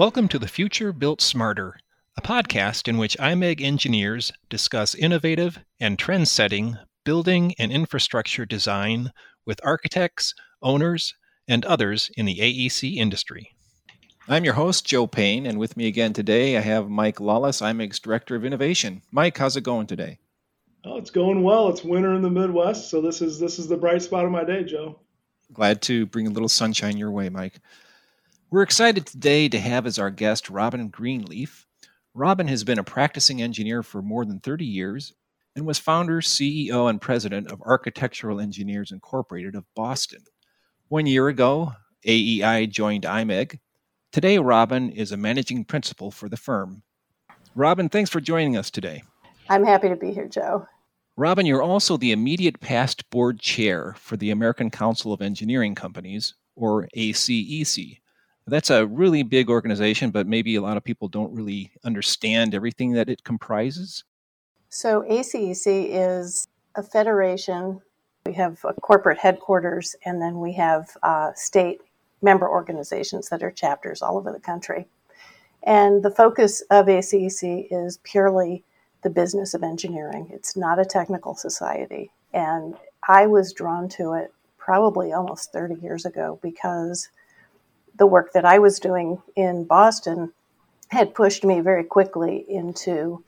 Welcome to The Future Built Smarter, a podcast in which IMEG engineers discuss innovative and trend setting building and infrastructure design with architects, owners, and others in the AEC industry. I'm your host, Joe Payne, and with me again today I have Mike Lawless, IMEG's Director of Innovation. Mike, how's it going today? Oh, it's going well. It's winter in the Midwest, so this is this is the bright spot of my day, Joe. Glad to bring a little sunshine your way, Mike. We're excited today to have as our guest Robin Greenleaf. Robin has been a practicing engineer for more than 30 years and was founder, CEO, and president of Architectural Engineers Incorporated of Boston. One year ago, AEI joined IMEG. Today, Robin is a managing principal for the firm. Robin, thanks for joining us today. I'm happy to be here, Joe. Robin, you're also the immediate past board chair for the American Council of Engineering Companies, or ACEC. That's a really big organization, but maybe a lot of people don't really understand everything that it comprises. So, ACEC is a federation. We have a corporate headquarters, and then we have uh, state member organizations that are chapters all over the country. And the focus of ACEC is purely the business of engineering. It's not a technical society. And I was drawn to it probably almost 30 years ago because the work that I was doing in Boston had pushed me very quickly into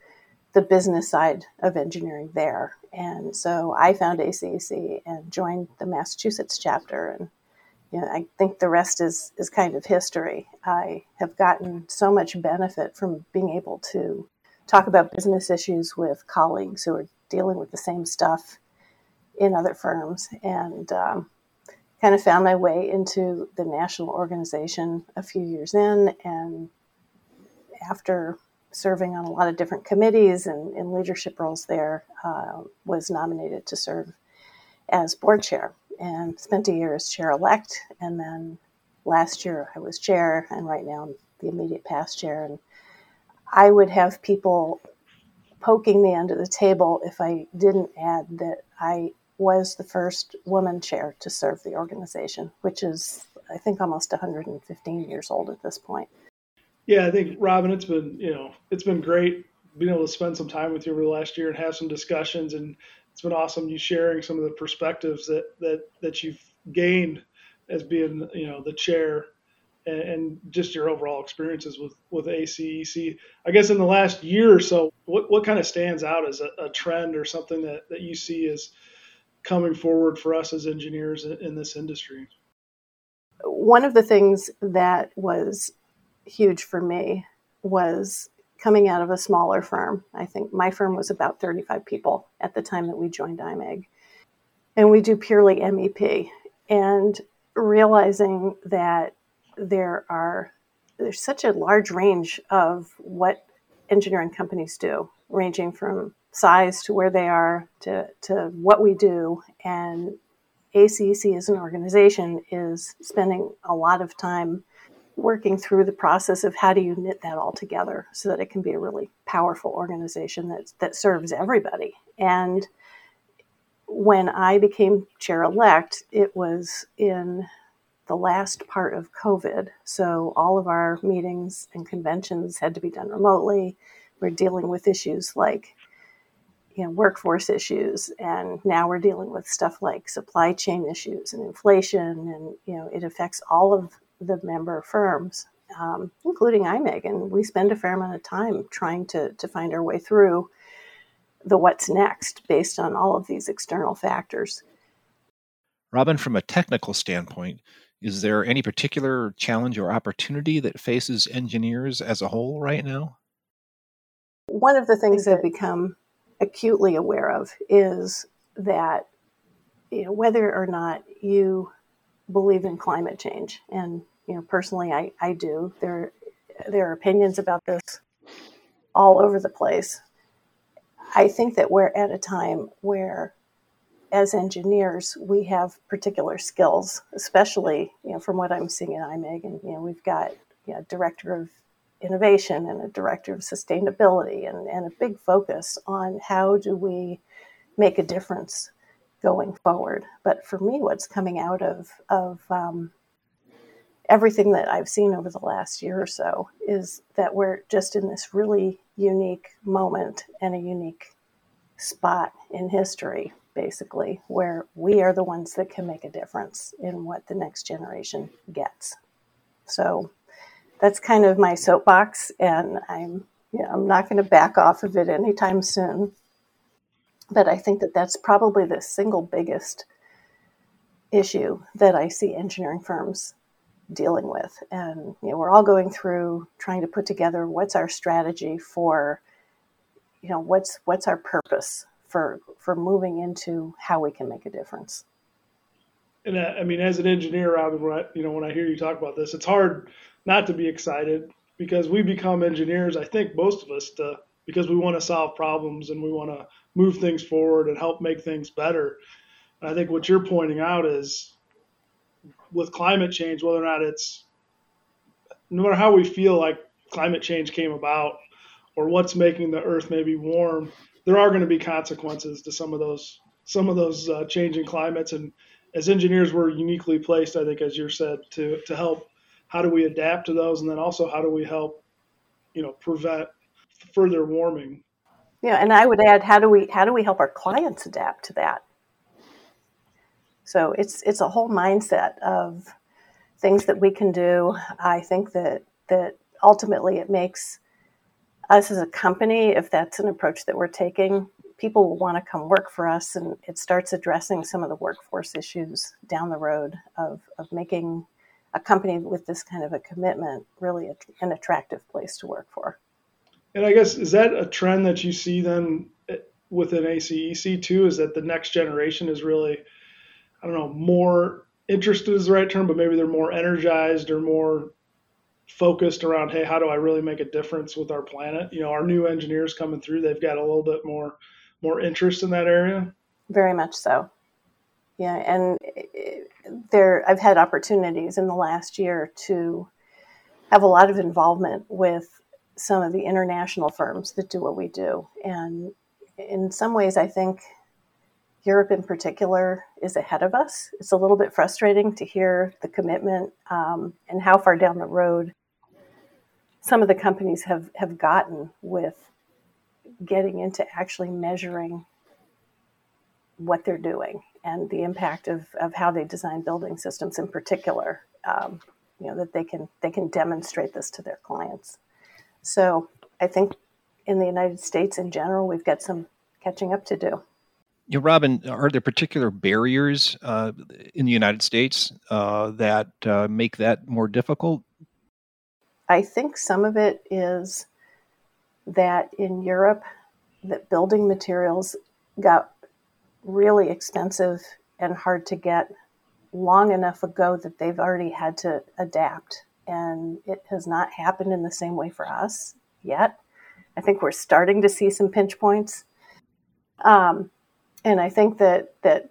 the business side of engineering there. And so I found ACEC and joined the Massachusetts chapter. And you know, I think the rest is, is kind of history. I have gotten so much benefit from being able to talk about business issues with colleagues who are dealing with the same stuff in other firms and um, kind of found my way into the national organization a few years in and after serving on a lot of different committees and in leadership roles there uh, was nominated to serve as board chair and spent a year as chair elect and then last year i was chair and right now i'm the immediate past chair. And I would have people poking me under the table if I didn't add that I was the first woman chair to serve the organization, which is, I think, almost 115 years old at this point. Yeah, I think Robin, it's been you know it's been great being able to spend some time with you over the last year and have some discussions, and it's been awesome you sharing some of the perspectives that that that you've gained as being you know the chair and, and just your overall experiences with with ACEC. I guess in the last year or so, what what kind of stands out as a, a trend or something that that you see as coming forward for us as engineers in, this industry? One of the things that was huge for me was coming out of a smaller firm. I think my firm was about 35 people at the time that we joined IMEG. And we do purely MEP. And realizing that there are there's such a large range of what engineering companies do, ranging from size to where they are to, to what we do. And ACEC as an organization is spending a lot of time working through the process of how do you knit that all together so that it can be a really powerful organization that, that serves everybody. And when I became chair elect, it was in the last part of COVID. So all of our meetings and conventions had to be done remotely. We're dealing with issues like you know workforce issues and now we're dealing with stuff like supply chain issues and inflation and you know it affects all of the member firms um, including imeg and we spend a fair amount of time trying to, to find our way through the what's next based on all of these external factors robin from a technical standpoint is there any particular challenge or opportunity that faces engineers as a whole right now? One of the things that have become acutely aware of is that you know, whether or not you believe in climate change, and you know personally I, I do, there there are opinions about this all over the place. I think that we're at a time where as engineers, we have particular skills, especially you know from what I'm seeing at IMEG, and you know we've got you know, director of innovation and a director of sustainability, and, and a big focus on how do we make a difference going forward. But for me, what's coming out of of um, everything that I've seen over the last year or so is that we're just in this really unique moment and a unique spot in history, basically, where we are the ones that can make a difference in what the next generation gets. So that's kind of my soapbox, and I'm you know, I'm not going to back off of it anytime soon. But I think that that's probably the single biggest issue that I see engineering firms dealing with. And you know, we're all going through trying to put together what's our strategy for, you know, what's what's our purpose for for moving into how we can make a difference. And uh, I mean, as an engineer, Robin, I, you know, when I hear you talk about this, it's hard not to be excited because we become engineers. I think most of us to because we want to solve problems and we want to move things forward and help make things better. And I think what you're pointing out is with climate change, whether or not it's no matter how we feel like climate change came about or what's making the earth maybe warm, there are going to be consequences to some of those some of those uh, changing climates. And as engineers, we're uniquely placed, I think, as you said, to to help. How do we adapt to those, and then also how do we help, you know, prevent further warming? Yeah, and I would add, how do we how do we help our clients adapt to that? So it's it's a whole mindset of things that we can do. I think that that ultimately it makes us as a company, if that's an approach that we're taking, people will want to come work for us, and it starts addressing some of the workforce issues down the road of of making a company with this kind of a commitment really an attractive place to work for. And I guess is that a trend that you see then eh, within ACEC too? Is that the next generation is really I don't know, more interested is the right term, but maybe they're more energized or more focused around, hey, how do I really make a difference with our planet? You know, our new engineers coming through, they've got a little bit more more interest in that area. Very much so. Yeah, and there I've had opportunities in the last year to have a lot of involvement with some of the international firms that do what we do. And in some ways I think Europe in particular is ahead of us. It's a little bit frustrating to hear the commitment um, and how far down the road some of the companies have, have gotten with getting into actually measuring what they're doing and the impact of, of how they design building systems in particular. Um, you know that they can they can demonstrate this to their clients. So I think in the United States in general, we've got some catching up to do. You know, Robin, are there particular barriers uh, in the United States uh, that uh, make that more difficult? I think some of it is that in Europe, that building materials got really expensive and hard to get long enough ago that they've already had to adapt. And it has not happened in the same way for us yet. I think we're starting to see some pinch points. Um, and I think that that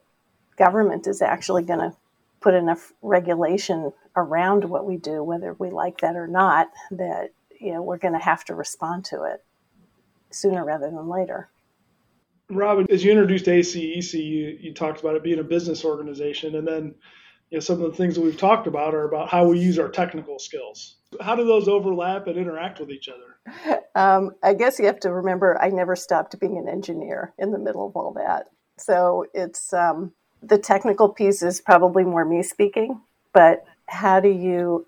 government is actually going to put enough regulation around what we do, whether we like that or not, that you know we're going to have to respond to it sooner rather than later. Robin, as you introduced ACEC, you, you talked about it being a business organization, and then you know, some of the things that we've talked about are about how we use our technical skills. How do those overlap and interact with each other? Um, I guess you have to remember I never stopped being an engineer in the middle of all that. So it's um, the technical piece is probably more me speaking, but how do you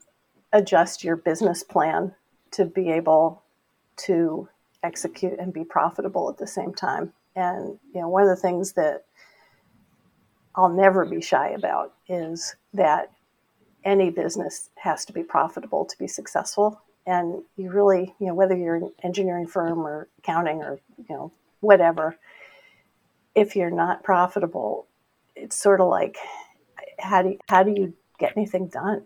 adjust your business plan to be able to execute and be profitable at the same time? And you know, one of the things that I'll never be shy about is that any business has to be profitable to be successful. And you really, you know, whether you're an engineering firm or accounting or you know whatever, if you're not profitable, it's sort of like how do you, how do you get anything done?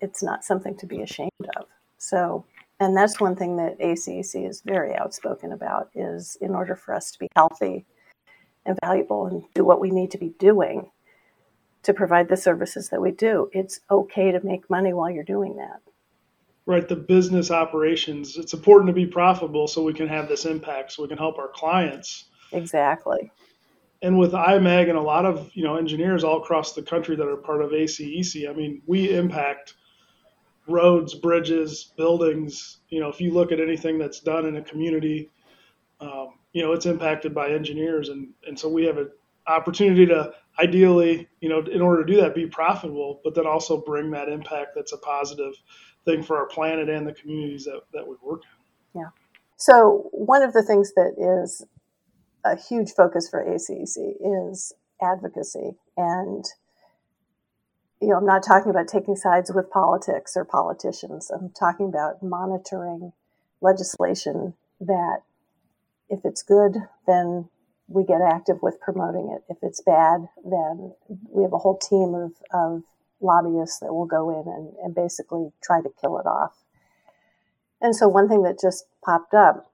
It's not something to be ashamed of. So, and that's one thing that ACEC is very outspoken about is in order for us to be healthy and valuable and do what we need to be doing to provide the services that we do, it's okay to make money while you're doing that. Right, the business operations. It's important to be profitable so we can have this impact, so we can help our clients Exactly. And with IMEG and a lot of you know engineers all across the country that are part of ACEC, I mean, we impact roads, bridges, buildings. You know, if you look at anything that's done in a community, um, you know, it's impacted by engineers, and and so we have an opportunity to ideally, you know, in order to do that, be profitable, but then also bring that impact that's a positive thing for our planet and the communities that, that we work in. Yeah. So one of the things that is a huge focus for ACEC is advocacy and you know, I'm not talking about taking sides with politics or politicians. I'm talking about monitoring legislation that if it's good, then we get active with promoting it. If it's bad, then we have a whole team of, of lobbyists that will go in and, and basically try to kill it off. And so, one thing that just popped up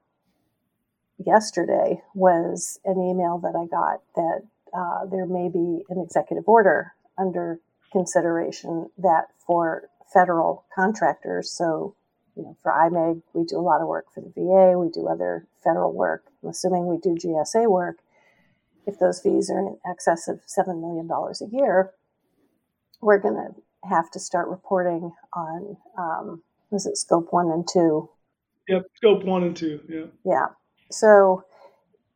yesterday was an email that I got that uh, there may be an executive order under consideration that for federal contractors, so you know, for IMEG, we do a lot of work for the VA, we do other federal work. I'm assuming we do GSA work. If those fees are in excess of $7 million a year, we're going to have to start reporting on, um, was it scope one and two? Yep, scope one and two. Yeah. Yeah. So,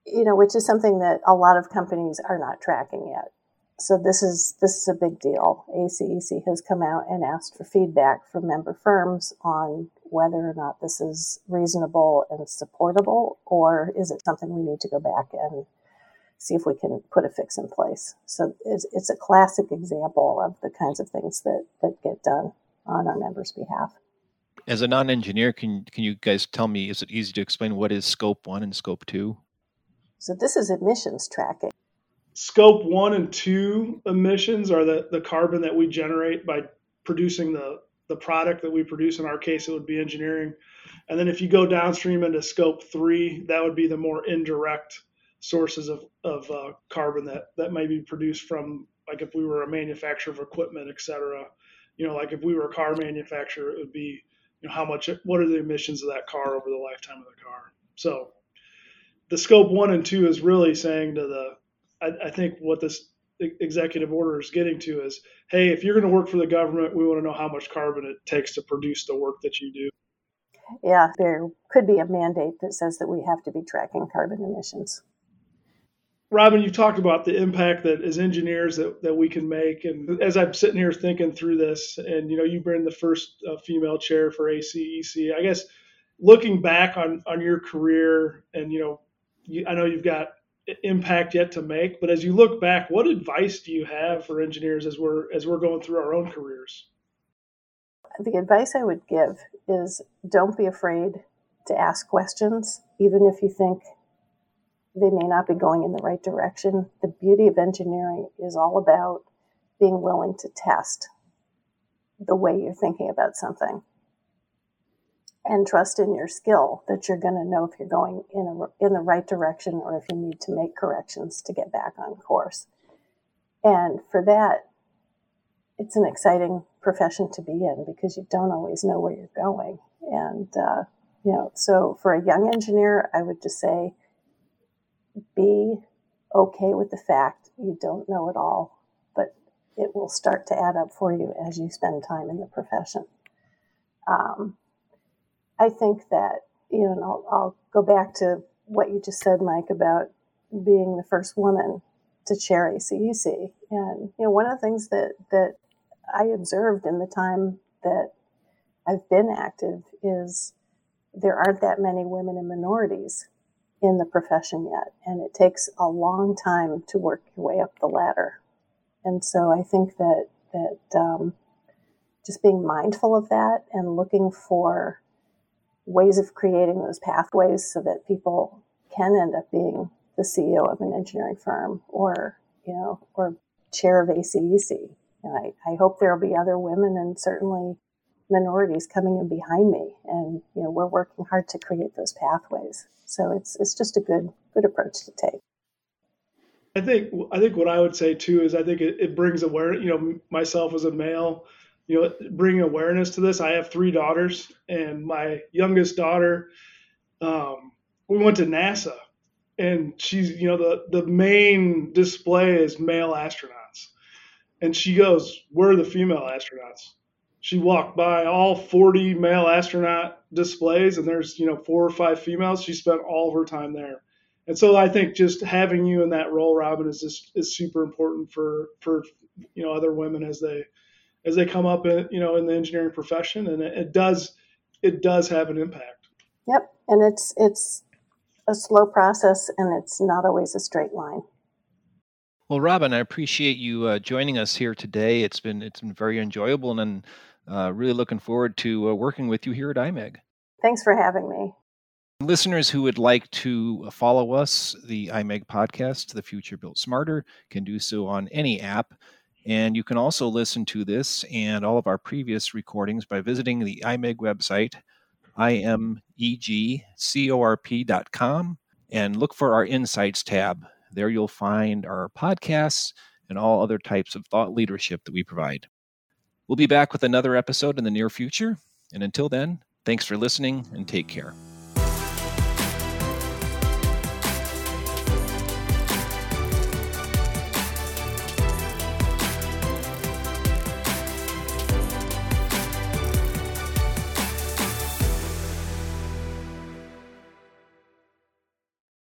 you know, which is something that a lot of companies are not tracking yet so this is this is a big deal. ACEC has come out and asked for feedback from member firms on whether or not this is reasonable and supportable, or is it something we need to go back and see if we can put a fix in place. So it's, it's a classic example of the kinds of things that that get done on our members' behalf. As a non-engineer, can can you guys tell me? Is it easy to explain what is scope one and scope two? So this is emissions tracking scope one and two emissions are the, the carbon that we generate by producing the, the product that we produce. In our case, it would be engineering. And then if you go downstream into scope three, that would be the more indirect sources of, of uh, carbon that, that may be produced from, like if we were a manufacturer of equipment, et cetera. You know, like if we were a car manufacturer, it would be, you know, how much, what are the emissions of that car over the lifetime of the car? So the scope one and two is really saying to the I, I think what this executive order is getting to is, hey, if you're going to work for the government, we want to know how much carbon it takes to produce the work that you do. Yeah, there could be a mandate that says that we have to be tracking carbon emissions. Robin, you talked about the impact that as engineers that, that we can make. And as I'm sitting here thinking through this, and you know, you've been the first uh, female chair for ACEC, I guess looking back on, on your career and, you know, you, I know you've got impact yet to make. But as you look back, what advice do you have for engineers as we're as we're going through our own careers? The advice I would give is don't be afraid to ask questions, even if you think they may not be going in the right direction. The beauty of engineering is all about being willing to test the way you're thinking about something and trust in your skill that you're going to know if you're going in a, in the right direction or if you need to make corrections to get back on course. And for that, it's an exciting profession to be in because you don't always know where you're going. And uh, you know, so for a young engineer, I would just say, be okay with the fact you don't know it all, but it will start to add up for you as you spend time in the profession. Um, I think that, you know, I'll, I'll go back to what you just said, Mike, about being the first woman to chair ACEC. And, you know, one of the things that, that I observed in the time that I've been active is there aren't that many women and minorities in the profession yet. And it takes a long time to work your way up the ladder. And so I think that, that um, just being mindful of that and looking for ways of creating those pathways so that people can end up being the CEO of an engineering firm or, you know, or chair of ACEC. I, I hope there'll be other women and certainly minorities coming in behind me. And, you know, we're working hard to create those pathways. So it's, it's just a good, good approach to take. I think, I think what I would say too is I think it, it brings awareness, you know, myself as a male, you know, bringing awareness to this. I have three daughters, and my youngest daughter, um, we went to NASA, and she's, you know, the the main display is male astronauts, and she goes, "Where are the female astronauts?" she walked by all 40 male astronaut displays and there's you know four or five females she spent all of her time there and so i think just having you in that role robin is just is super important for for you know other women as they as they come up in you know in the engineering profession and it, it does it does have an impact yep and it's it's a slow process and it's not always a straight line well, Robin, I appreciate you uh, joining us here today. It's been it's been very enjoyable, and uh, really looking forward to uh, working with you here at IMEG. Thanks for having me. Listeners who would like to follow us, the IMEG podcast, The Future Built Smarter, can do so on any app. And you can also listen to this and all of our previous recordings by visiting the IMEG website, imegcorp.com, and look for our Insights tab. There you'll find our podcasts and all other types of thought leadership that we provide. We'll be back with another episode in the near future. And until then, thanks for listening and take care.